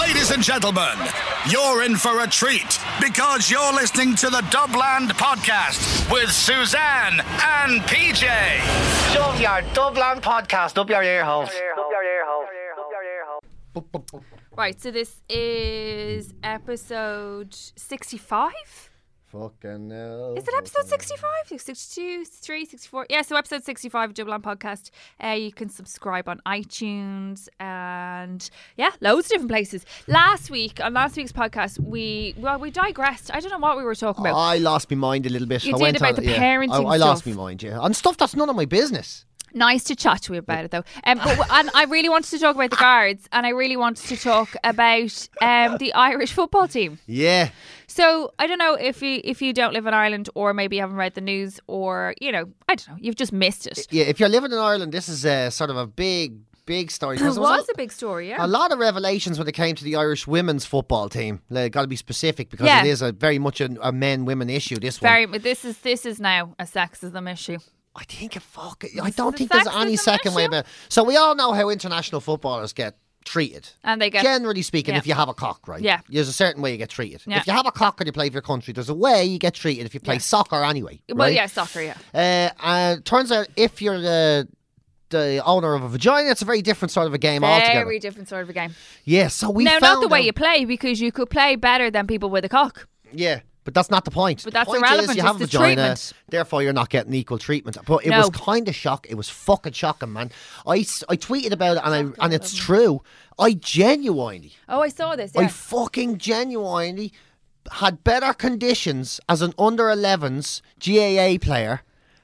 Ladies and gentlemen, you're in for a treat because you're listening to the Dublin Podcast with Suzanne and PJ. Shove your Dublin podcast up your ear holes. Right, so this is episode 65? Fucking hell. Is it episode 65? 62, 63, 64? Yeah, so episode 65 of Dublin Podcast. Uh, you can subscribe on iTunes and, yeah, loads of different places. Last week, on last week's podcast, we, well, we digressed. I don't know what we were talking about. I lost my mind a little bit. You I did about on, the yeah. parenting I, I lost my mind, yeah. On stuff that's none of my business. Nice to chat to you about it though. Um, but, and I really wanted to talk about the guards, and I really wanted to talk about um, the Irish football team. Yeah. So I don't know if you if you don't live in Ireland, or maybe you haven't read the news, or you know, I don't know, you've just missed it. Yeah, if you're living in Ireland, this is uh, sort of a big, big story. It was, was a big story, yeah. A lot of revelations when it came to the Irish women's football team. Like, Got to be specific because Yeah. it is a very much a, a men-women issue. This Very, one, this is this is now a sexism issue. I think it fuck. it- I don't think a there's any second way about. it. So we all know how international footballers get treated. And they get Generally speaking, Yeah. if you have a cock, right? Yeah. There's a certain way you get treated. Yeah. If you have a cock and you play for your country, there's a way you get treated if you play Yeah. soccer anyway. well, right? yeah, soccer, yeah. Uh, turns out if you're the the owner of a vagina, it's a very different sort of a game altogether. Very different sort of a game. Yeah, so we now, not the way you play, because you could play better than people with a cock. Yeah, but that's not the point. But the that's point irrelevant, Is you it's have a the vagina, treatment. therefore you're not getting equal treatment. But it No. was kind of shock. It was fucking shocking, man. I, I tweeted about it and I and it's true. I genuinely, Oh, I saw this. I fucking genuinely had better conditions as an under 11s GAA player.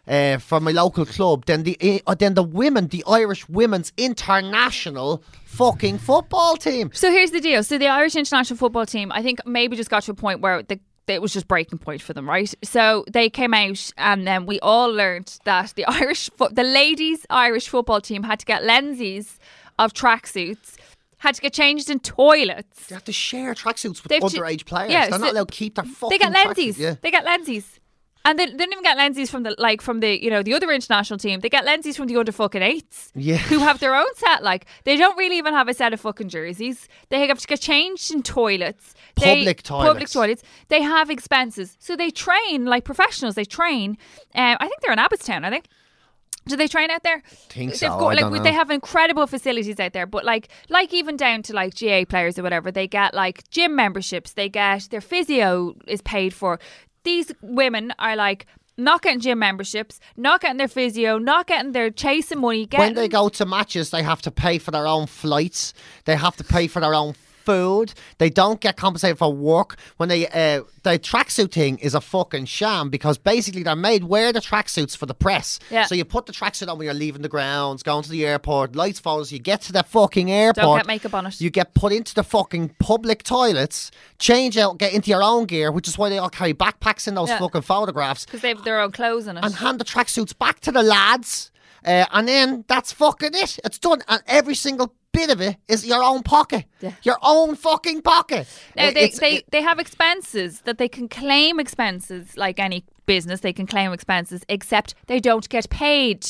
Uh, from my local club, than the uh, than the women, the Irish women's international fucking football team. So here's the deal. So the Irish international football team, I think maybe just got to a point where the it was just breaking point for them, right? So they came out, and then we all learned that the Irish, fo- the ladies' Irish football team had to get lenses of tracksuits, had to get changed in toilets. They have to share tracksuits with They've underage players. yeah, They're so not allowed to keep their fucking They get lenses. Yeah. They get lenses. And they, they didn't even get lenses from the like from the you know the other international team. They get lenses from the under fucking eights, Yeah. who have their own set. Like they don't really even have a set of fucking jerseys. They have to get changed in toilets, They- Public Public toilets. toilets. They have expenses, so they train like professionals. They train. Um, I think they're in Abbotstown. I think. Do they train out there? Think They've so, got- like don't know. they have incredible facilities out there, but like like even down to like GA players or whatever, they get like gym memberships. They get their physio is paid for. These women are like not getting gym memberships, not getting their physio, not getting their chasing money. Getting, when they go to matches, they have to pay for their own flights. They have to pay for their own food. They don't get compensated for work. When they uh, the tracksuit thing is a fucking sham because basically they're made wear the tracksuits for the press. Yeah. So you put the tracksuit on when you're leaving the grounds, going to the airport, lights falls. You get to the fucking airport. Don't get makeup on it. You get put into the fucking public toilets, change out, get into your own gear, which is why they all carry backpacks in those Yeah. fucking photographs because they have their own clothes in it. and hand the tracksuits back to the lads. Uh, and then that's fucking it. It's done. And every single bit of it is your own pocket. Yeah. Your own fucking pocket. Now, Uh, they, it's- they, it- they have expenses that they can claim expenses like any business. They can claim expenses, except they don't get paid.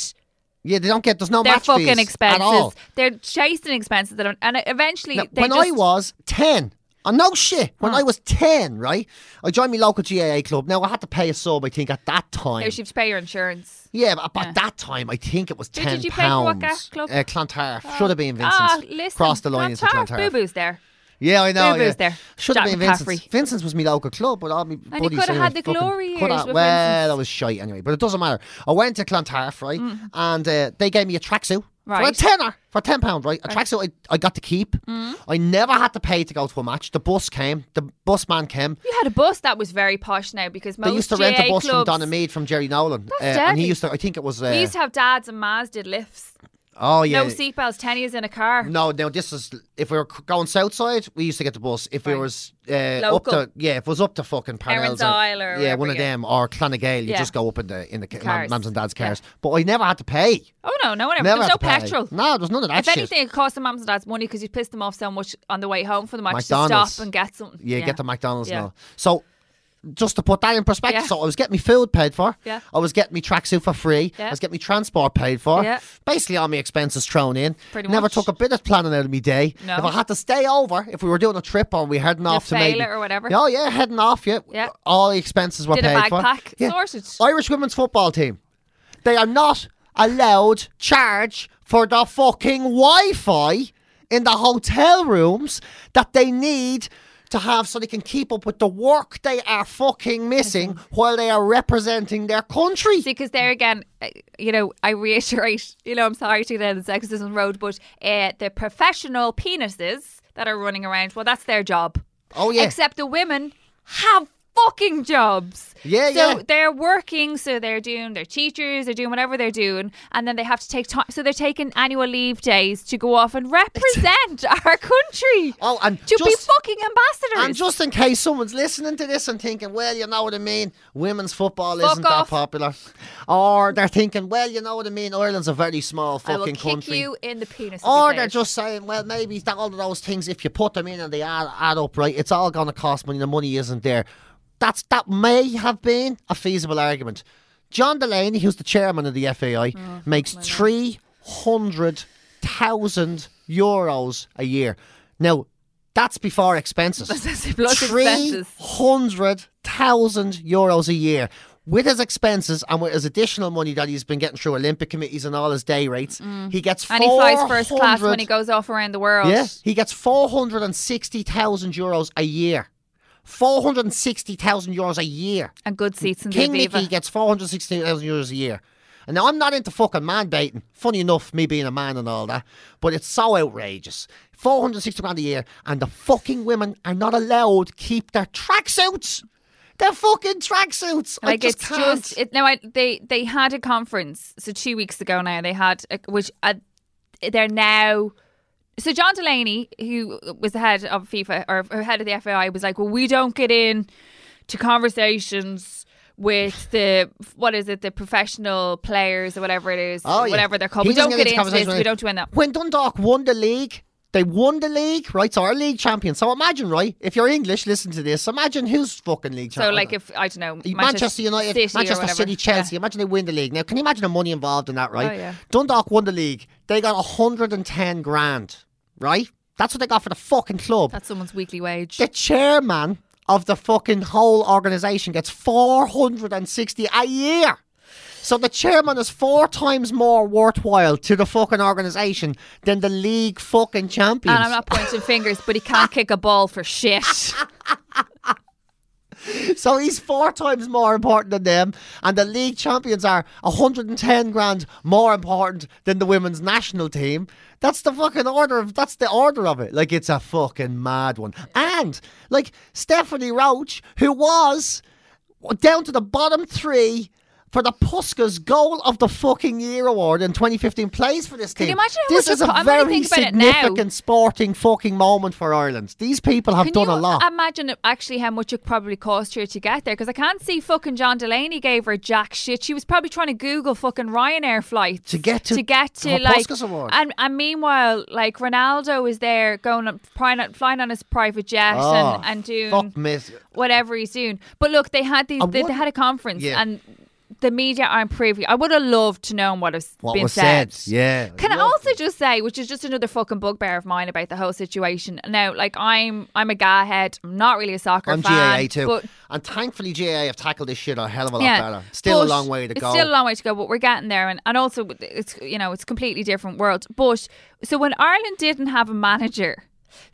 yeah, they don't get, there's no They're match fucking fees expenses. at all. They're chasing expenses that don't, and eventually Now, they when just, I was 10, Oh, no shit. When I was 10, right, I joined my local GAA club. Now, I had to pay a sub, I think, at that time. Now you have to pay your insurance. Yeah, but Yeah. at that time, I think it was Who ten did you pay for what pounds. club? Uh, Clontarf should have been Vincent's. Ah, listen. Crossed the line into Clontarf, Clontarf. Boo Boo's there. Yeah, I know. Boo-boo's yeah. there. Should have been Vincent's. Vincent's was my local club, but all my you buddies. could have had the glory years with Well, Vincent's. that was shite anyway, but it doesn't matter. I went to Clontarf, right, and uh, they gave me a tracksuit for a. Tenner, for ten pound, right. A tracksuit I, I got to keep. Mm. I never had to pay to go to a match. The bus came. The bus man came. You had a bus that was very posh now because most They used to rent a bus from clubs, Donamead from Jerry Nolan, uh, and he used to. I think it was. Uh, We used to have dads and mas did lifts. Oh yeah. No seatbelts, tennies in a car. No, no, this is if we were going south side, we used to get the bus. If Right. was uh, up to yeah, if it was up to fucking Parnell's Isle or yeah, one of yeah. them or Clonagale, you Yeah. just go up in the in the, ca- cars. mums and dads Yeah. cars. But I never had to pay. Oh no, no, whatever. Never There was no petrol. No, there was none of that If shit. anything, it cost the mums and dads money because you pissed them off so much on the way home from the match to stop and get something. yeah, get the McDonald's Yeah. now. So. Just to put that in perspective, Yeah. so I was getting my food paid for. Yeah. I was getting my tracksuit for free. Yeah. I was getting my transport paid for. Yeah. Basically, all my expenses thrown in. Pretty Never much. took a bit of planning out of my day. No. If I had to stay over, if we were doing a trip or we heading off to maybe it or whatever. Oh yeah, heading off. Yeah. Yeah. All the expenses were Did a paid for. backpack. Yeah. Sorted. Irish women's football team. They are not allowed charge for the fucking Wi-Fi in the hotel rooms that they need to have so they can keep up with the work they are fucking missing while they are representing their country. See, because there again, uh, you know, I reiterate, you know, I'm sorry to get down the sexism road, but uh, the professional penises that are running around, well, that's their job. Oh yeah. Except the women have fucking jobs. Yeah, so yeah. they're working, so they're doing their teachers, they're doing whatever they're doing, and then they have to take time. So they're taking annual leave days to go off and represent our country. Oh, and to be fucking ambassadors. And just in case someone's listening to this and thinking, well, you know what I mean, women's football Fuck isn't off. that popular. Or they're thinking, well, you know what I mean, Ireland's a very small fucking kick country. you in the penis. Or they're just saying, well, maybe that all of those things, if you put them in and they add, add up, right, it's all going to cost money. The money isn't there. That's That may have been a feasible argument. John Delaney, who's the chairman of the FAI, Oh, makes 300,000 euros a year. Now, that's before expenses. Plus expenses. 300,000 euros a year. With his expenses and with his additional money that he's been getting through Olympic committees and all his day rates, he gets Mm. And he flies first class when he goes off around the world. Yeah, he gets 460,000 euros a year. 460,000 euros a year. And good seats in King the Nicky Aviva. gets 460,000 euros a year. And now I'm not into fucking man baiting. Funny enough, me being a man and all that. But it's so outrageous. 460 grand a year, and the fucking women are not allowed to keep their tracksuits. Their fucking tracksuits. I Like just it's can't. just it, no. I, they they had a conference so two weeks ago now. They had a, which uh, they're now. So John Delaney, who was the head of FIFA or, head of the FAI, was like, "Well, we don't get in to conversations with the what is it, the professional players or whatever it is, Oh, yeah. whatever they're called. He we don't get into into this. We don't do any that." When Dundalk won the league, they won the league, right? So our league champion. So imagine, right? If you're English, listen to this. Imagine who's fucking league champion. So like if I don't know Manchester, United, City Manchester. City, Chelsea. Yeah. Imagine they win the league. Now, can you imagine the money involved in that, right? Oh, yeah. Dundalk won the league. They got 110 grand, right? That's what they got for the fucking club. That's someone's weekly wage. the chairman of the fucking whole organisation gets 460 a year. So the chairman is four times more worthwhile to the fucking organisation than the league fucking champions. And I'm not pointing fingers, but he can't kick a ball for shit. So he's four times more important than them, and the league champions are 110 grand more important than the women's national team. That's the fucking order of. That's the order of it. Like it's a fucking mad one. And like Stephanie Roche, who was down to the bottom three. For the Puskas Goal of the Fucking Year award in 2015 plays for this team. Can you imagine how this much is a very thinking about it now. significant sporting fucking moment for Ireland. These people have Can done a lot. I imagine actually how much it probably cost her to get there? Because I can't see fucking John Delaney gave her jack shit. She was probably trying to Google fucking Ryanair flights To get to to get to like. Puskas award. And and meanwhile, like Ronaldo is there going on, flying on, flying on his private jet Oh, and ah, and doing whatever he's doing. But look, they had these. They, they had a conference Yeah. and. The media aren't privy. I would have loved to know what has What been was said, yeah. Can I also just say, which is just another fucking bugbear of mine about the whole situation. Now, like I'm, I'm a guy head. I'm not really a soccer I'm fan. GAA too. But and thankfully, GAA have tackled this shit a hell of a lot yeah, better. Still a long way to it's go. still a long way to go, but we're getting there, and and also it's you know it's a completely different world. But so when Ireland didn't have a manager.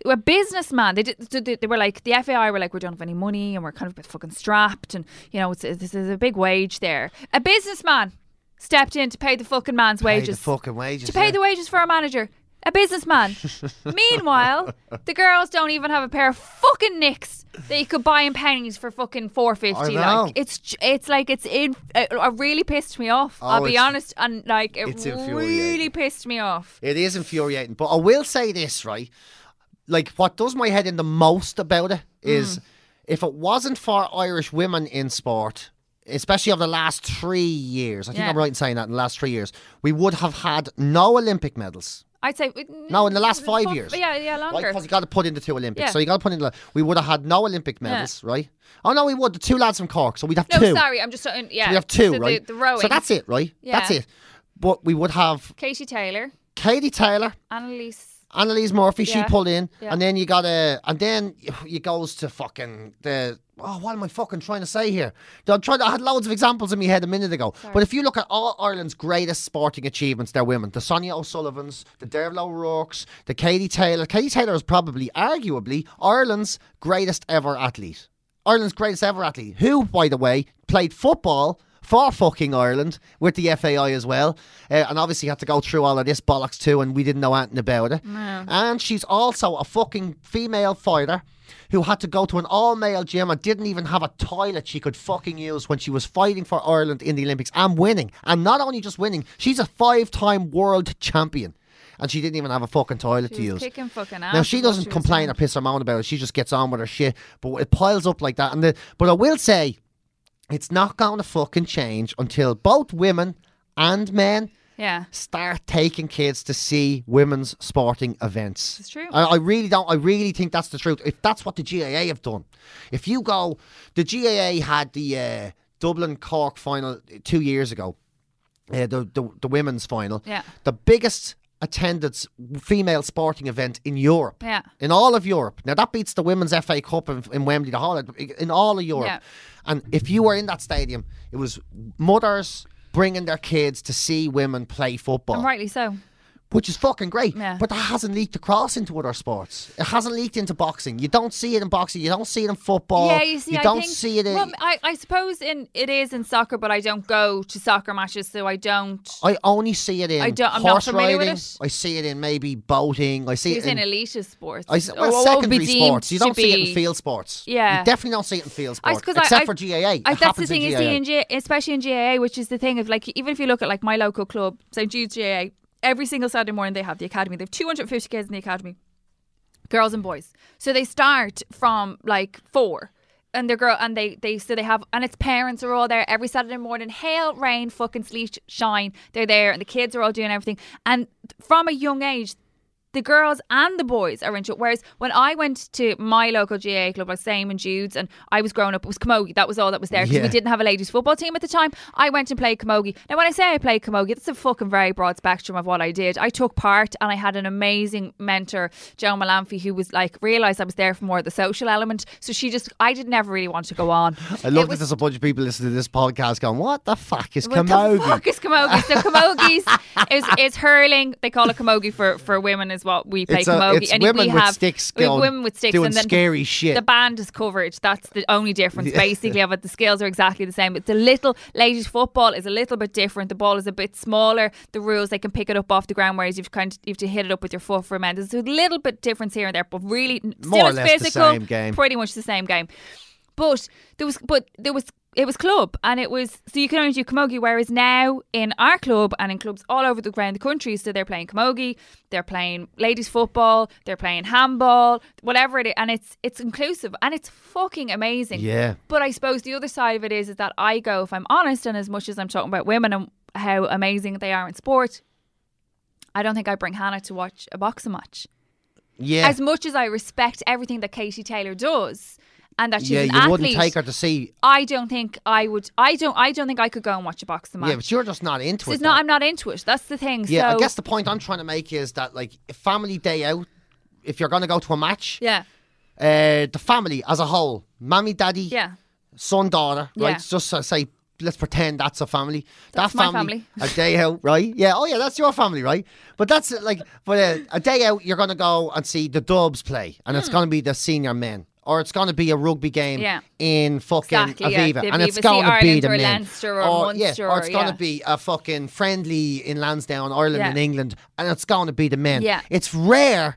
A businessman, they did. so They they were like the FAI were like, we don't have any money, and we're kind of a bit fucking strapped, and you know, it's this is a big wage there. A businessman stepped in to pay the fucking man's Pay wages the fucking wages. to pay yeah. the wages for a manager. A businessman. Meanwhile, the girls don't even have a pair of fucking nicks that you could buy in pennies for fucking four fifty. Like it's it's like it's in. It, it really pissed me off. Oh, I'll be honest, and like it it's really pissed me off. It is infuriating. But I will say this, right? Like, what does my head in the most about it is Mm. if it wasn't for Irish women in sport, especially over the last three years, I think Yeah. I'm right in saying that in the last three years, we would have had no Olympic medals. I'd say No, in the last five years. Yeah, yeah, longer. Because you got to put in the two Olympics. Yeah. So you got to put in the. We would have had no Olympic medals, right? Oh, no, we would. The two lads from Cork. So we'd have no, two. sorry, I'm just saying. Yeah, So we have two, so right? The, the rowing. So that's it, right? Yeah. That's it. But we would have Katie Taylor, Katie Taylor, Annalise. Annalise Murphy, she pulled in, Yeah. and then you got a, and then you goes to fucking the. Oh, what am I fucking trying to say here? I'm trying. I had loads of examples in my head a minute ago. But if you look at all Ireland's greatest sporting achievements, they're women. The Sonia O'Sullivans, the Derval O'Rourke's, the Katie Taylor. Katie Taylor is probably, arguably, Ireland's greatest ever athlete. Ireland's greatest ever athlete, who, by the way, played football for fucking Ireland with the FAI as well, uh, and obviously had to go through all of this bollocks too, and we didn't know anything about it. And she's also a fucking female fighter who had to go to an all-male gym and didn't even have a toilet she could fucking use when she was fighting for Ireland in the Olympics and winning. And not only just winning, she's a five-time world champion. And she didn't even have a fucking toilet to She was use. kicking fucking ass. Now she doesn't was complain or piss her moan about it. She just gets on with her shit. But it piles up like that. And the, but I will say, it's not going to fucking change until both women and men Yeah. start taking kids to see women's sporting events. It's true. I, I really don't. I really think that's the truth. If that's what the GAA have done, if you go, the GAA had the uh, Dublin Cork final two years ago, uh, the, the the women's final. Yeah. The biggest attended female sporting event in Europe. Yeah. In all of Europe. Now that beats the women's FA Cup in, in Wembley, the whole in all of Europe. Yeah. And if you were in that stadium, it was mothers bringing their kids to see women play football And rightly so. Which is fucking great. Yeah. But that hasn't leaked across into other sports. It hasn't leaked into boxing. You don't see it in boxing. You don't see it in football. Yeah, you see, I don't think, see it in. Well, I, I suppose in it is in soccer, but I don't go to soccer matches, so I don't. I only see it in I don't- I'm not horse with riding. it. I see it in maybe boating. I see He's it in in. elitist sports. I or well, would secondary sports. You don't see it in field sports. Yeah. You definitely don't see it in field sports. sports. 'cause I- except I- for GAA. I, that's the thing you see in G, especially in GAA, which is the thing of like even if you look at like my local club, St Jude's GAA, every single Saturday morning they have the academy. They have 250 kids in the academy, girls and boys. So they start from like four. And they're girl, and they they so they have, and its parents are all there every Saturday morning. Hail, rain, fucking sleet, shine. They're there, and the kids are all doing everything. And from a young age, the girls and the boys are into it. Whereas when I went to my local GA club, like same in Jude's, and I was growing up, it was Camogie. That was all that was there because Yeah. we didn't have a ladies football team at the time. I went and played Camogie. Now, when I say I played Camogie, that's a fucking very broad spectrum of what I did. I took part and I had an amazing mentor, Joe Malamphy, who was like realised I was there for more of the social element. So she just, I did never really want to go on. I love that there's a bunch of people listening to this podcast going, "What the fuck is camogie? what camogie?" the fuck is camogie? So camogies is, is hurling. They call it camogie for, for women is what we play It's a- it's and women we with have sticks we have women with sticks doing and then scary shit. The band is covered. That's the only difference basically of it. The skills are exactly the same. It's a little ladies football is a little bit different. The ball is a bit smaller. The rules they can pick it up off the ground, whereas you've kind of you have to hit it up with your foot for men. There's a little bit difference here and there, but really still More or it's the physical. same game. Pretty much the same game. But there was, but there was, it was club, and it was so you can only do camogie. Whereas now in our club and in clubs all over the around the country, so they're playing camogie, they're playing ladies football, they're playing handball, whatever it is, and it's it's inclusive and it's fucking amazing. Yeah. But I suppose the other side of it is is that I go, if I'm honest, and as much as I'm talking about women and how amazing they are in sport, I don't think I bring Hannah to watch a boxing match Yeah. as much as I respect everything that Katie Taylor does, and that she's yeah, an you athlete. wouldn't take her to see. I don't think I would. I don't. I don't think I could go and watch a boxing match. Yeah, but you're just not into it. not. though. I'm not into it. That's the thing. Yeah, so, I guess the point I'm trying to make is that like family day out, if you're going to go to a match, Yeah. uh, the family as a whole, mommy, daddy, Yeah. son, daughter, Yeah. right? Just uh, say, let's pretend that's a family. That's that my family. a day out, right? Yeah. Oh yeah, that's your family, right? But that's like, but uh, a day out, you're going to go and see the Dubs play, and it's going to be the senior men. Or it's going to be a rugby game. Yeah. in fucking Exactly, yeah. Aviva, The and it's going to be the or. Leinster or yeah, Munster or it's going yeah. to be a fucking friendly in Lansdowne, Ireland Yeah. and England, and it's going to be the men. Yeah. It's rare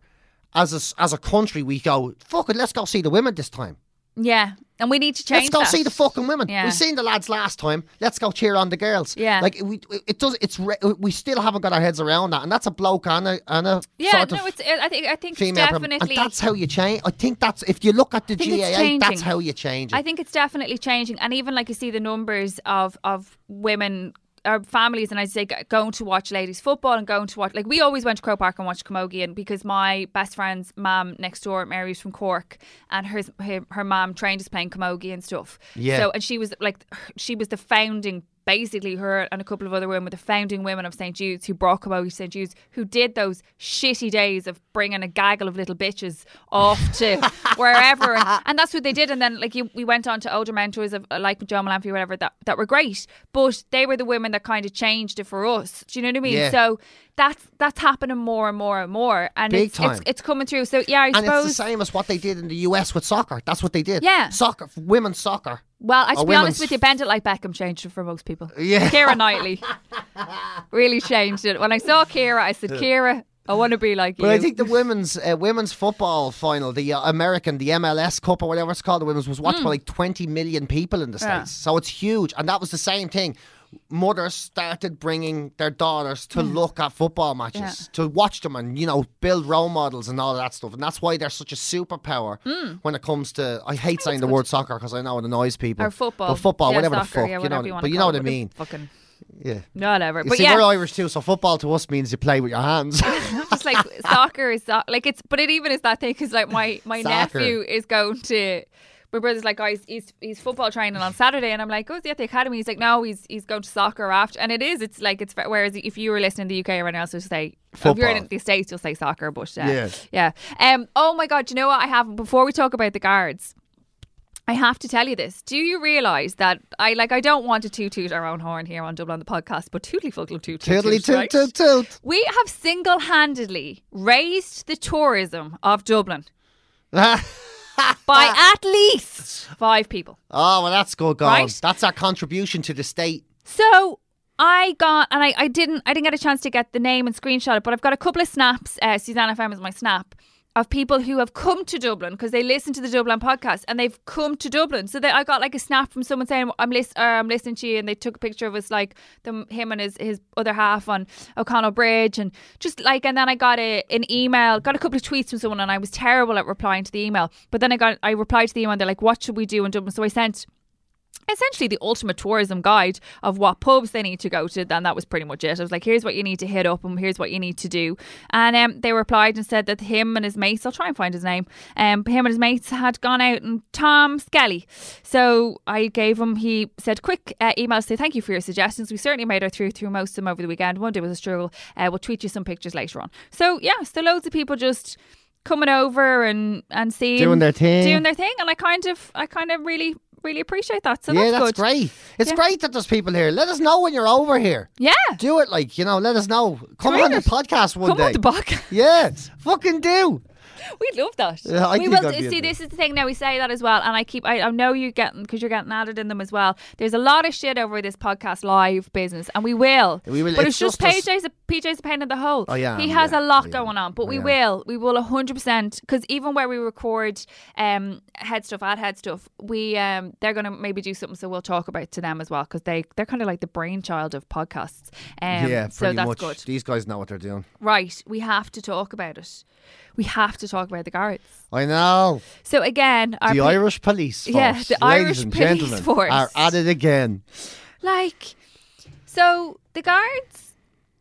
as a, as a country we go, fucking let's go see the women this time. Yeah. And we need to change. Let's go that. see the fucking women. Yeah. We've seen the lads last time. Let's go cheer on the girls. Yeah. like we, it does. It's re- we still haven't got our heads around that, and that's a bloke and a and a Yeah. sort no, it's. I think. I think it's female problem. definitely. and that's how you change. I think that's if you look at the GAA, that's how you change it. I think it's definitely changing, and even like you see the numbers of of women or families, and I'd say going to watch ladies football and going to watch like we always went to Croke Park and watched Camogie, and because my best friend's mum next door, Mary's from Cork, and her her, her mum trained us playing Camogie and stuff. Yeah. So and she was like, she was the founding. Basically, her and a couple of other women were the founding women of St. Jude's who brought Camogie to St. Jude's, who did those shitty days of bringing a gaggle of little bitches off to wherever. And, and that's what they did. And then, like, you, we went on to older mentors of uh, like Joe Malamphy or whatever that, that were great. But they were the women that kind of changed it for us. Do you know what I mean? Yeah. So that's that's happening more and more and more. And Big it's, time. It's, it's coming through. So, yeah, I and suppose. it's the same as what they did in the US with soccer. That's what they did. Yeah. soccer, women's soccer. Well, I Or to be honest with you, Bend It Like Beckham changed it for most people. Yeah. Keira Knightley really changed it. When I saw Keira, I said, Keira, I want to be like you. But I think the women's uh, women's football final, the uh, American, the MLS Cup or whatever it's called, the women's was watched by like 20 million people in the Hmm. Yeah. states. So it's huge, and that was the same thing. Mothers started bringing their daughters to look at football matches, Yeah. to watch them, and you know build role models and all that stuff. And that's why they're such a superpower hmm. when it comes to. I hate saying the word soccer because I know it annoys people. or football. but football, Yeah, whatever soccer, the fuck, yeah, you know. you but you know what I mean. Fucking Yeah. whatever. You but see, yeah, we're Irish too, so football to us means you play with your hands. just like soccer is so- like it's but it even is that thing because like my my Soccer. nephew is going to my brother's like, oh, he's, he's he's football training on Saturday, and I'm like, oh, is he at the academy? He's like, no, he's he's going to soccer after, and it is. It's like it's whereas if you were listening to the UK or anyone else would say football. if you're in the states, you'll say soccer, but uh, Yeah. yeah. Um. Oh my God, do you know what I have? Before we talk about the guards. I have to tell you this. Do you realise that I like I don't want to toot toot our own horn here on Dublin on the podcast, but tootly fuckle toot toot, toot right? toot toot. We have single handedly raised the tourism of Dublin by at least five people. Oh, well, that's good guys. Right? That's our contribution to the state. So I got, and I, I didn't, I didn't get a chance to get the name and screenshot it, but I've got a couple of snaps. Uh, Susanna FM is my snap of people who have come to Dublin because they listen to the Dublin podcast and they've come to Dublin. So they, I got like a snap from someone saying, "I'm list, uh, I'm listening to you," and they took a picture of us like them, him and his his other half on O'Connell Bridge, and just like, and then I got a an email, got a couple of tweets from someone, and I was terrible at replying to the email, but then I got I replied to the email. and They're like, "What should we do in Dublin?" So I sent essentially the ultimate tourism guide of what pubs they need to go to. And that was pretty much it. I was like, here's what you need to hit up and here's what you need to do. And um, they replied and said that him and his mates, I'll try and find his name, um, him and his mates had gone out and Tom Skelly. So I gave him, he said, quick uh, email to say thank you for your suggestions. We certainly made our through through most of them over the weekend. One day was a struggle. Uh, we'll tweet you some pictures later on. So yeah, so loads of people just coming over and and seeing Doing their thing. doing their thing and I kind of I kind of really really appreciate that so yeah, that's, that's good great. It's Yeah. great that there's people here. Let us know when you're over here. yeah Do it, like you know. Let us know. Come on the podcast one come day. on the back Yeah, fucking do. we love that. Yeah, I we think will I'd be see this is the thing now we say that as well and I keep I, I know you getting because you're getting added in them as well. There's a lot of shit over this podcast live business and we will. We will. but It's it's, just, just PJ's a PJ's a pain in the hole. Oh yeah, he has yeah, a lot I am, going on but I we will. We will 100% because even where we record um HeadStuff at HeadStuff we um they're gonna maybe do something so we'll talk about to them as well because they they're kind of like the brainchild of podcasts. Um yeah, so that's much. good. These guys know what they're doing. right we have to talk about it. We have to talk about the guards I know. so again our the pe- Irish police force, Yeah, the ladies Irish and police gentlemen, force. are at it again. like so the guards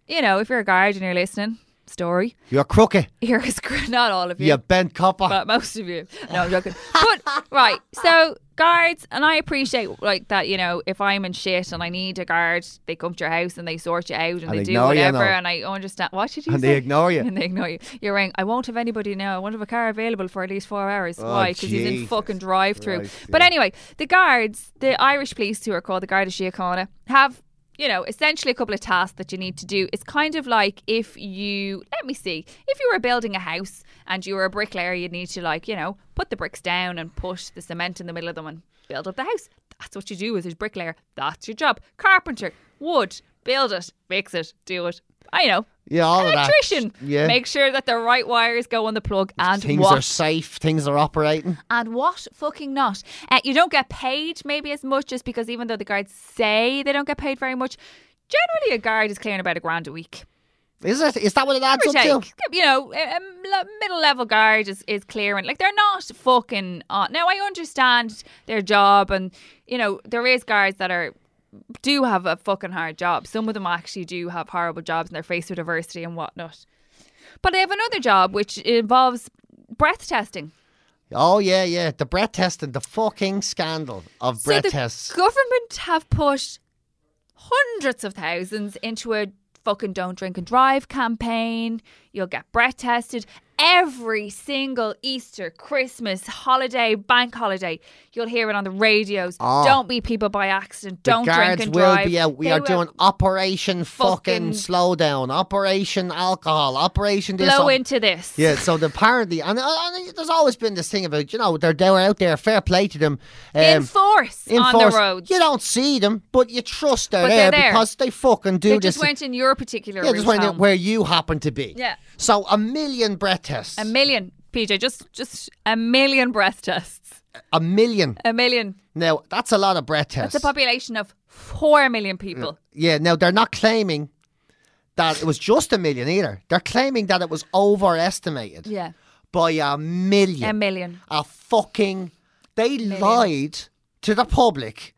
you know if you're a guard and you're listening story. You're crooked. Here is not all of you. You're bent copper. but most of you. No, I'm joking. But right, so guards, and I appreciate like that. You know, if I'm in shit and I need a guard, they come to your house and they sort you out and, And they do you, whatever. And I understand. What did you And say? they ignore you. And they ignore you. You're right. I won't have anybody now. I won't have a car available for at least four hours. Oh, Why? Because he's in Jesus fucking drive through. Christ, But yeah. anyway, the guards, the Irish police who are called the Garda Síochána, have you know, essentially a couple of tasks that you need to do. It's kind of like if you, let me see, if you were building a house and you were a bricklayer, you'd need to, like, you know, put the bricks down and put the cement in the middle of them and build up the house. That's what you do as a bricklayer. That's your job. Carpenter, wood, build it, fix it, do it. I know. Yeah, all of that. Electrician, Yeah. make sure that the right wires go on the plug and Things what are safe. Things are operating. and what fucking not. Uh, you don't get paid maybe as much just because even though the guards say they don't get paid very much, generally a guard is clearing about a grand a week. Is it? Is that what it adds up to? You know, a, a middle level guard is, is clearing. Like they're not fucking on. Now I understand their job and, you know, there is guards that are do have a fucking hard job. Some of them actually do have horrible jobs and they're faced with adversity and whatnot. But they have another job which involves breath testing. Oh yeah, yeah. The breath testing, the fucking scandal of breath so the tests. Government have put hundreds of thousands into a fucking don't drink and drive campaign. You'll get breath tested every single Easter, Christmas, holiday, bank holiday. You'll hear it on the radios. Oh. Don't be people by accident. Don't drink guards and will drive. be out. We They are doing Operation fucking, fucking slowdown, Operation alcohol, Operation this. blow into this. Yeah, so the, apparently, and, uh, and there's always been this thing about you know they're they're out there. Fair play to them. Um, In force in on force. the roads. You don't see them, but you trust they're, there, they're there. because they fucking do they this. just went in your particular yeah, just went in where you happen to be. Yeah. So a million breath tests. a million, PJ, just just a million breath tests. a million. A million. Now that's a lot of breath tests. That's a population of four million people. Yeah, now they're not claiming that it was just a million either. They're claiming that it was overestimated Yeah. by a million. A million. A fucking. They lied to the public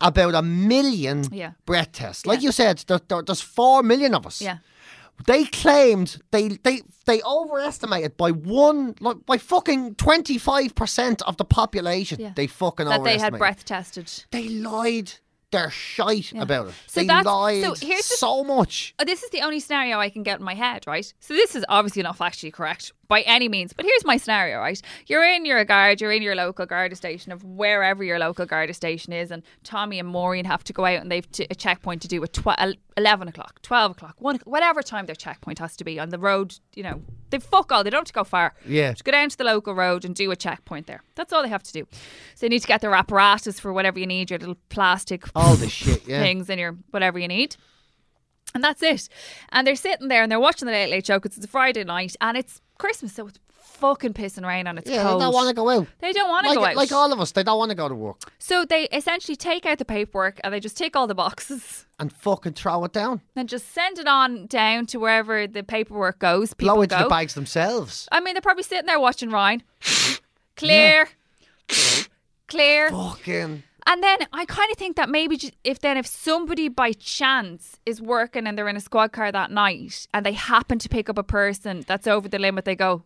about a million Mm-hmm. Yeah. breath tests. Like Yeah. you said, there, there- there's four million of us. Yeah. They claimed they they they overestimated by one like by fucking twenty five percent of the population. Yeah. They fucking overestimated That they had breath tested. They lied they're shite about it. So they that's- lied so here's so much. Oh, this is the only scenario I can get in my head, right? So this is obviously not factually correct by any means, but here's my scenario, right? You're in your guard, you're in your local Garda station of wherever your local Garda station is, and Tommy and Maureen have to go out and they've t- a checkpoint to do at tw- 11 o'clock, 12 o'clock, 1 o'clock, whatever time their checkpoint has to be on the road, you know. They fuck all, they don't have to go far. Yeah. Just go down to the local road and do a checkpoint there. That's all they have to do. So you need to get their apparatus for whatever you need, your little plastic All the shit, yeah. things and your whatever you need. And that's it. And they're sitting there and they're watching the Late Late Show because it's a Friday night and it's Christmas, so it's fucking pissing rain and it's Yeah, cold. they don't want to go out. They don't want to like, go out. like all of us, they don't want to go to work so they essentially take out the paperwork and they just take all the boxes and fucking throw it down. and just send it on down to wherever the paperwork goes. People Blow into go. the bags themselves. I mean, they're probably sitting there watching Ryan. Clear. Clear. Fucking. And then I kind of think that maybe if then if somebody by chance is working and they're in a squad car that night and they happen to pick up a person that's over the limit, they go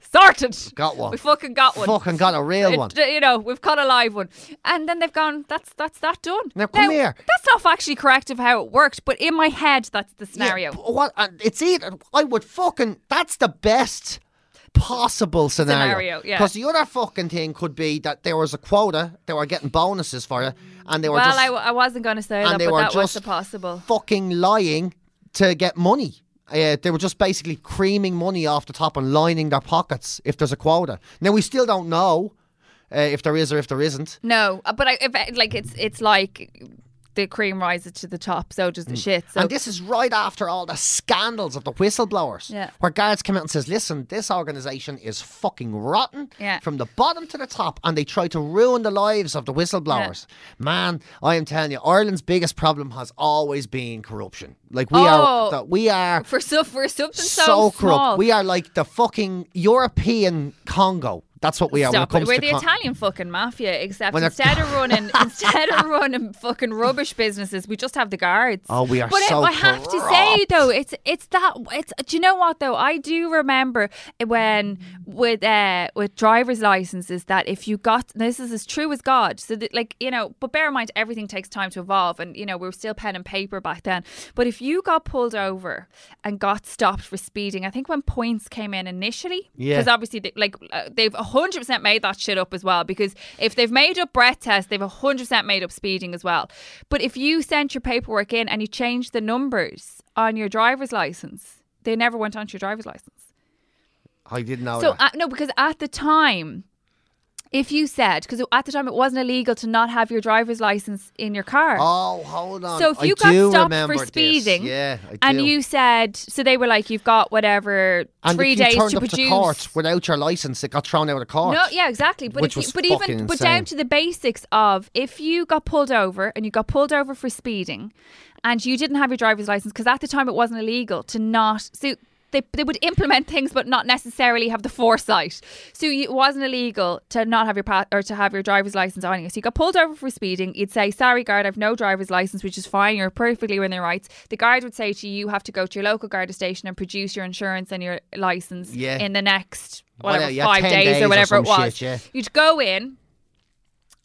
sorted. Got one. We fucking got one. Fucking got a real It- one. You know, we've caught a live one, and then they've gone. That's that's that done. Now, come here. That's not actually correct of how it worked, but in my head, that's the scenario. Yeah, what? and It's either. I would fucking. That's the best possible scenario. Scenario, yeah. Because the other fucking thing could be that there was a quota, they were getting bonuses for it, and they were well, just I, I wasn't going to say and that, they but were that was just the possible. fucking lying to get money. Uh, they were just basically creaming money off the top and lining their pockets if there's a quota. Now we still don't know uh, if there is or if there isn't. No, uh, but I, if, like it's it's like the cream rises to the top, so does the shit. So Mm. and this is right after all the scandals of the whistleblowers, Yeah. where guards come out and says, "Listen, this organisation is fucking rotten Yeah. from the bottom to the top," and they try to ruin the lives of the whistleblowers. Man, I am telling you, Ireland's biggest problem has always been corruption. Like we Oh. are, that we are for so for something so, so corrupt. We are like the fucking European Congo. That's what we are. Stop it. it We're the con- Italian fucking mafia, except instead of running instead of running fucking rubbish businesses, we just have the guards. Oh, we are But so I have to say though, it's it's that it's. Do you know what though? I do remember when with uh with driver's licenses that if you got this is as true as God. So that like you know, but bear in mind everything takes time to evolve, and you know we were still pen and paper back then. But if you got pulled over and got stopped for speeding, I think when points came in initially, Yeah. because obviously they, like uh, they've hundred percent made that shit up as well. Because if they've made up breath test, they've hundred percent made up speeding as well. But if you sent your paperwork in and you changed the numbers on your driver's license, they never went onto your driver's license. I didn't know So uh, no, because at the time. If you said, because at the time it wasn't illegal to not have your driver's license in your car. oh, hold on. So if I you got stopped for this. speeding, yeah, I and you said, so they were like, you've got whatever and three days to produce. to court without your license, it got thrown out of court. No, yeah, exactly. But Which if you, was but even but down to the basics of if you got pulled over and you got pulled over for speeding, and you didn't have your driver's license because at the time it wasn't illegal to not so. They, they would implement things but not necessarily have the foresight. So you, it wasn't illegal to not have your pa- or to have your driver's license on you. So you got pulled over for speeding. You'd say, "Sorry, guard, I've no driver's license," which is fine. You're perfectly within your rights. The guard would say to you, "You have to go to your local guard station and produce your insurance and your license Yeah. in the next whatever Whatever, yeah, five days, days or or whatever it was." shit, yeah. You'd go in,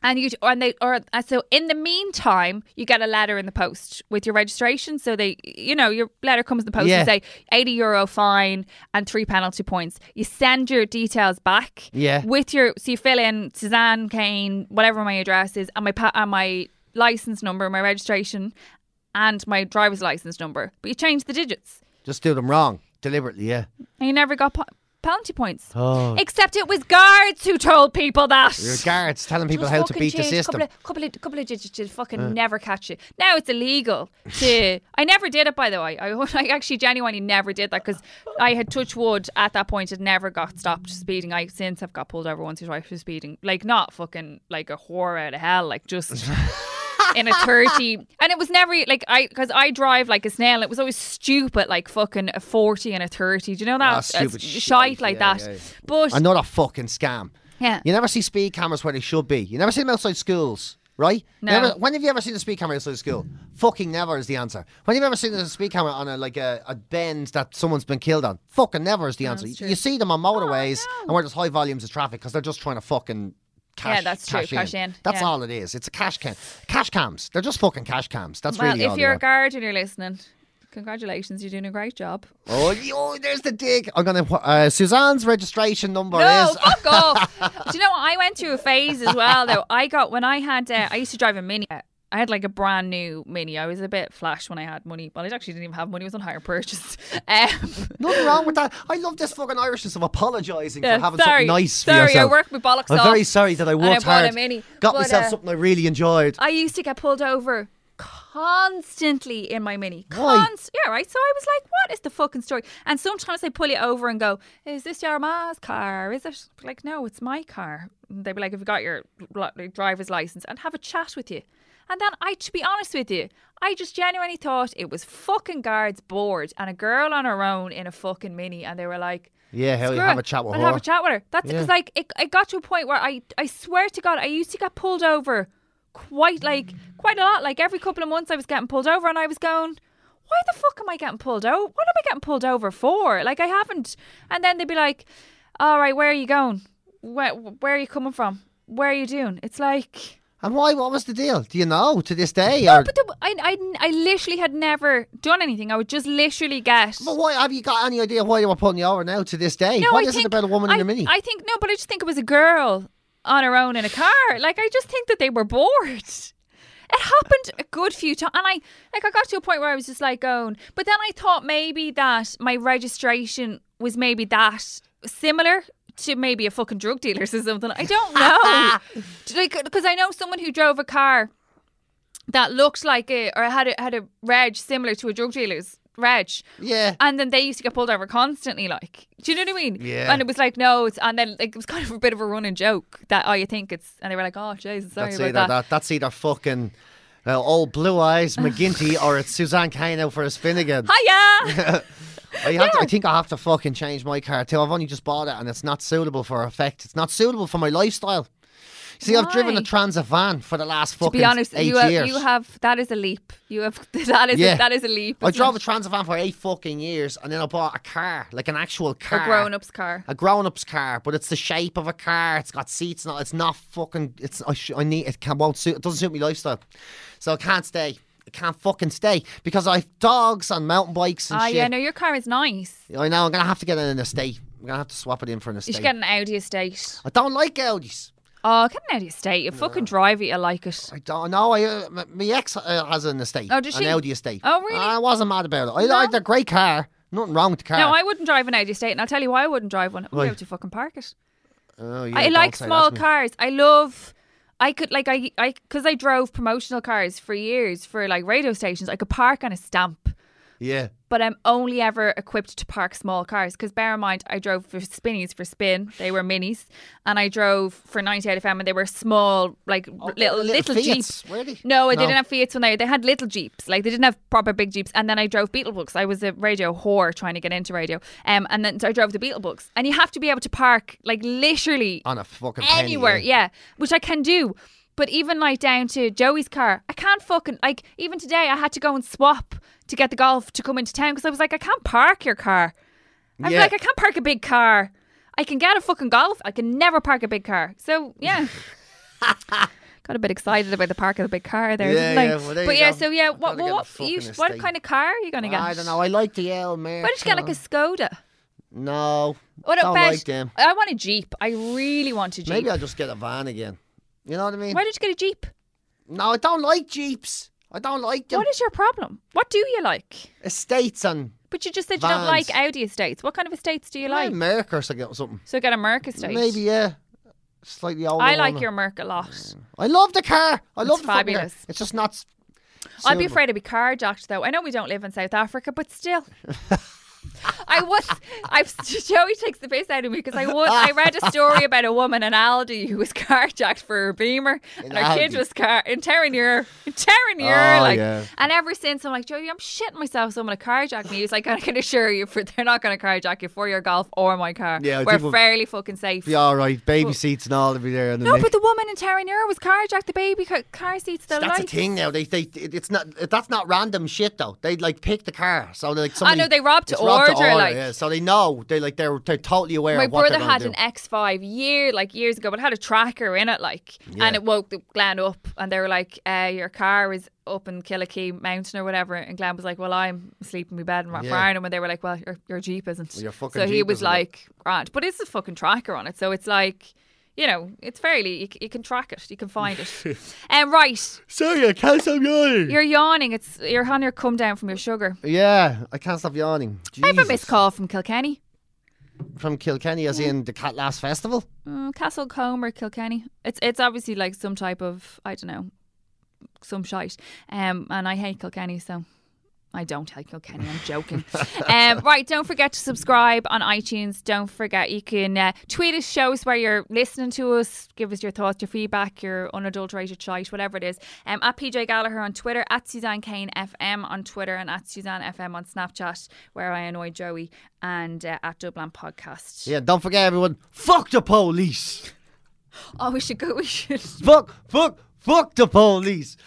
and you and they or uh, so in the meantime, you get a letter in the post with your registration. So they, you know, your letter comes in the post Yeah. and say eighty euro fine and three penalty points. You send your details back. Yeah. With your so you fill in Suzanne Kane, whatever my address is, and my pa- and my license number, my registration, and my driver's license number. But you change the digits, Just do them wrong deliberately. Yeah. and you never got. Penalty points. Oh. Except it was guards who told people that. Your guards telling people Just how to fucking beat the change system. Couple of, couple of, couple of digits to fucking never catch you. Now it's illegal to. I never did it, by the way. I, I actually genuinely never did that because I had touched wood at that point. Had never got stopped speeding. I since have got pulled over once or twice for speeding. Like not fucking like a whore out of hell. Like just. in a 30 and it was never like I because I drive like a snail it was always stupid like fucking a 40 and a 30 do you know that Ah, stupid shite shite, like yeah, that yeah. but Another fucking scam. yeah You never see speed cameras where they should be. You never see them outside schools, right? No. Never, when have you ever seen a speed camera outside school? Fucking never is the answer. When have you ever seen a speed camera on a like a, a bend that someone's been killed on? Fucking never is the answer. that's You see them on motorways no. and where there's high volumes of traffic because they're just trying to fucking. Cash, Yeah, that's true, cash in, That's yeah. all it is. It's a cash cam. Cash cams. They're just fucking cash cams. That's well really all if you're a guard and you're listening congratulations you're doing a great job Oh, there's the dig. I'm gonna. Uh, Suzanne's registration number no is. fuck off do you know what I went through a phase as well though I got when I had uh, I used to drive a mini I had like a brand new mini. I was a bit flash when I had money. Well, I actually didn't even have money. It was on hire purchase. Um, Nothing wrong with that. I love this fucking Irishness of apologising Yeah, for having sorry. something nice for Sorry, I yourself. worked my bollocks I'm off very sorry that I I worked a hard. Mini, Got but, myself uh, something I really enjoyed. I used to get pulled over constantly in my mini. Why? Const- yeah, right. So I was like, what is the fucking story? And sometimes they pull you over and go, is this your ma's car? Is it? Like, no, it's my car. And they'd be like, have you got your driver's license? And have a chat with you. And then I, to be honest with you, I just genuinely thought it was fucking guards bored and a girl on her own in a fucking mini. And they were like, yeah, hell, you have a chat with her. have a chat with her. That's Yeah. because like it, it got to a point where I I swear to God I used to get pulled over quite like quite a lot. Like every couple of months I was getting pulled over and I was going. Why the fuck am I getting pulled over? What am I getting pulled over for? Like I haven't. And then they'd be like, "All right, where are you going? Where where are you coming from? Where are you doing?" It's like, And why? What was the deal? Do you know to this day? no, or, but the, I, I I literally had never done anything. I would just literally get. but why have you got any idea why they were pulling you over now to this day? No, what I is think, it about a woman I, in a mini? I think no, but I just think it was a girl on her own in a car. Like I just think that they were bored. It happened a good few times, and I like I got to a point where I was just like going. But then I thought maybe that my registration was maybe that similar to maybe a fucking drug dealer's or something. I don't know, like because I know someone who drove a car that looked like a or had a had a reg similar to a drug dealer's reg. yeah. And then they used to get pulled over constantly, like, do you know what I mean? Yeah. And it was like, no, it's, and then like, it was kind of a bit of a running joke that, oh, you think it's, and they were like, oh, Jesus, sorry That's about either that. that. That's either fucking uh, old blue eyes McGinty or it's Suzanne out for a spin again. Hiya! I, have to, I think I have to fucking change my car too. I've only just bought it and it's not suitable for effect. It's not suitable for my lifestyle. See, I've driven a transit van for the last To fucking be honest, eight you have, years. you have that is a leap. You have that is Yeah. a, that is a leap. I drove a transit van for eight fucking years, and then I bought a car, like an actual car, a grown up's car. a grown-up's car, but it's the shape of a car. It's got seats. Not. It's not fucking. It's. I, sh- I need. It can won't suit. It doesn't suit my lifestyle, so I can't stay. I can't fucking stay because I have dogs and mountain bikes and Ah, shit. yeah, no, your car is nice. I know. I'm gonna have to get an estate. I'm gonna have to swap it in for an estate. You should get an Audi estate. I don't like Audis. Oh, get an Audi estate. You fucking drive it, you like it. I don't know. I uh, my, my ex uh, has an estate. Oh, does An? Audi estate. Oh, really? I wasn't mad about it. I No? like a great car. Nothing wrong with the car. No, I wouldn't drive an Audi estate, and I'll tell you why I wouldn't drive one. I Why? wouldn't be able to fucking park it. Oh, yeah, I like small cars. I love. I could like I I because I drove promotional cars for years for like radio stations. I could park on a stamp, Yeah. but I'm only ever equipped to park small cars. Because bear in mind, I drove for Spinnies for Spin. They were minis, and I drove for 98 FM, and they were small, like little little little, Fiats, jeeps. they? No, they No. didn't have Fiats when they they had little jeeps. Like they didn't have proper big jeeps. And then I drove Beetlebooks. I was a radio whore trying to get into radio. Um, and then so I drove the Beetlebooks, and you have to be able to park like literally On a fucking penny, anywhere, yeah. yeah, which I can do. But even like down to Joey's car, I can't fucking like. Even today, I had to go and swap to get the golf to come into town because I was like, I can't park your car. I'm Yeah. like, I can't park a big car. I can get a fucking golf. I can never park a big car. So yeah. Got a bit excited about the park of the big car there, Yeah, didn't yeah, well, there but yeah, go. so yeah, what what, what, you, what kind of car are you gonna get? I don't know. I like the L. Why don't you get like a Skoda? No. What don't about? like them. I want a Jeep. I really want a Jeep. Maybe I'll just get a van again. You know what I mean? Why did you get a Jeep? No, I don't like Jeeps. I don't like them. What is your problem? What do you like? Estates and But you just said you don't like Audi estates. What kind of estates do you like? A Merc or something. So get a Merc estate. Maybe, yeah. Slightly older I like one. your Merc a lot. I love the car. I It's love the fucking car. fabulous. It's just not. I'd be suitable. afraid to be carjacked though. I know we don't live in South Africa, but still. I was. I've Joey takes the piss out of me because I was. I read a story about a woman in Aldi who was carjacked for her Beamer, and her kid Aldi. was car in Terenure, in Terenure, Oh, like. yeah. And ever since, I'm like, Joey, I'm shitting myself. Someone to carjack me. He's like, I can assure you, for they're not going to carjack you for your golf or my car. Yeah, we're fairly fucking safe. Yeah, all right. Baby seats and all will be there. The No, mix. but the woman in Terenure was carjacked. The baby car, car seats. The That's a thing now. They, they, it's not. That's not random shit though. They like pick the car, so like. I Somebody, know, they robbed to order, like- yeah. So they know. They like they're they're totally aware. My of what brother had gonna an X5 year, like years ago, but it had a tracker in it, like, Yeah. and it woke the Glenn up, and they were like, uh, "Your car is up in Killakee Mountain or whatever," and Glenn was like, "Well, I'm sleeping in my bed in Yeah. Farnham," and they were like, "Well, your your Jeep isn't." Well, your so he was isn't it? like, "Grant," but it's a fucking tracker on it, so it's like. You know, it's fairly. You, you can track it. You can find it. um, right, Sorry, I can't stop yawning. you're yawning. It's you're on your come down from your sugar. Yeah, I can't stop yawning. I have a missed call from Kilkenny. from Kilkenny, as in the Cat Laughs Festival. Mm, Castle Combe or Kilkenny. It's it's obviously like some type of I don't know, some shite. Um, and I hate Kilkenny, so I don't hate Kilkenny. I'm joking. um, right, don't forget to subscribe on iTunes. Don't forget you can uh, tweet us, show us where you're listening to us, give us your thoughts, your feedback, your unadulterated shite, whatever it is. Um, at PJ Gallagher on Twitter, at Suzanne Kane FM on Twitter, and at Suzanne FM on Snapchat, where I annoy Joey, and uh, at Dublin Podcast. Yeah, don't forget everyone. Fuck the police. Oh, we should go. We should. Fuck, fuck, fuck the police.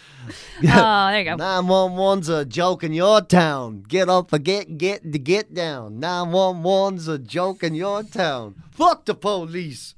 Oh, there you go. 911's a joke in your town. Get up forget, get, get, to get down. 911's a joke in your town. Fuck the police.